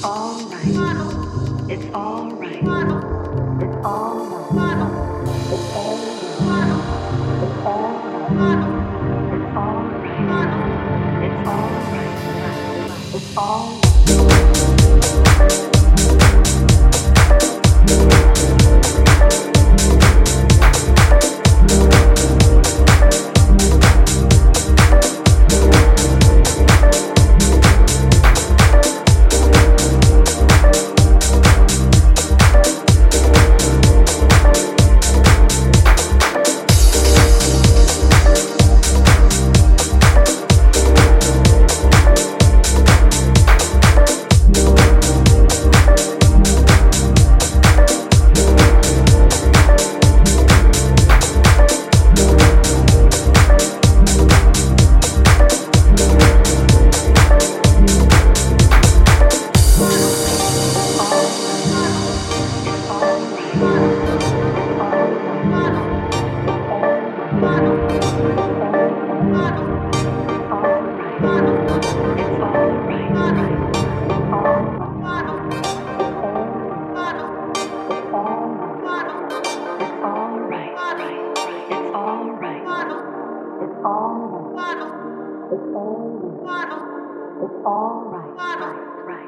It's all right. It's all right. It's all right. It's all right. It's all right. It's all right. It's all right. It's all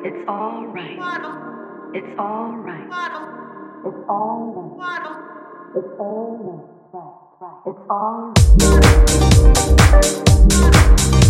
It's all right. It's all right. It's all right. It's all right. It's all right. It's all right.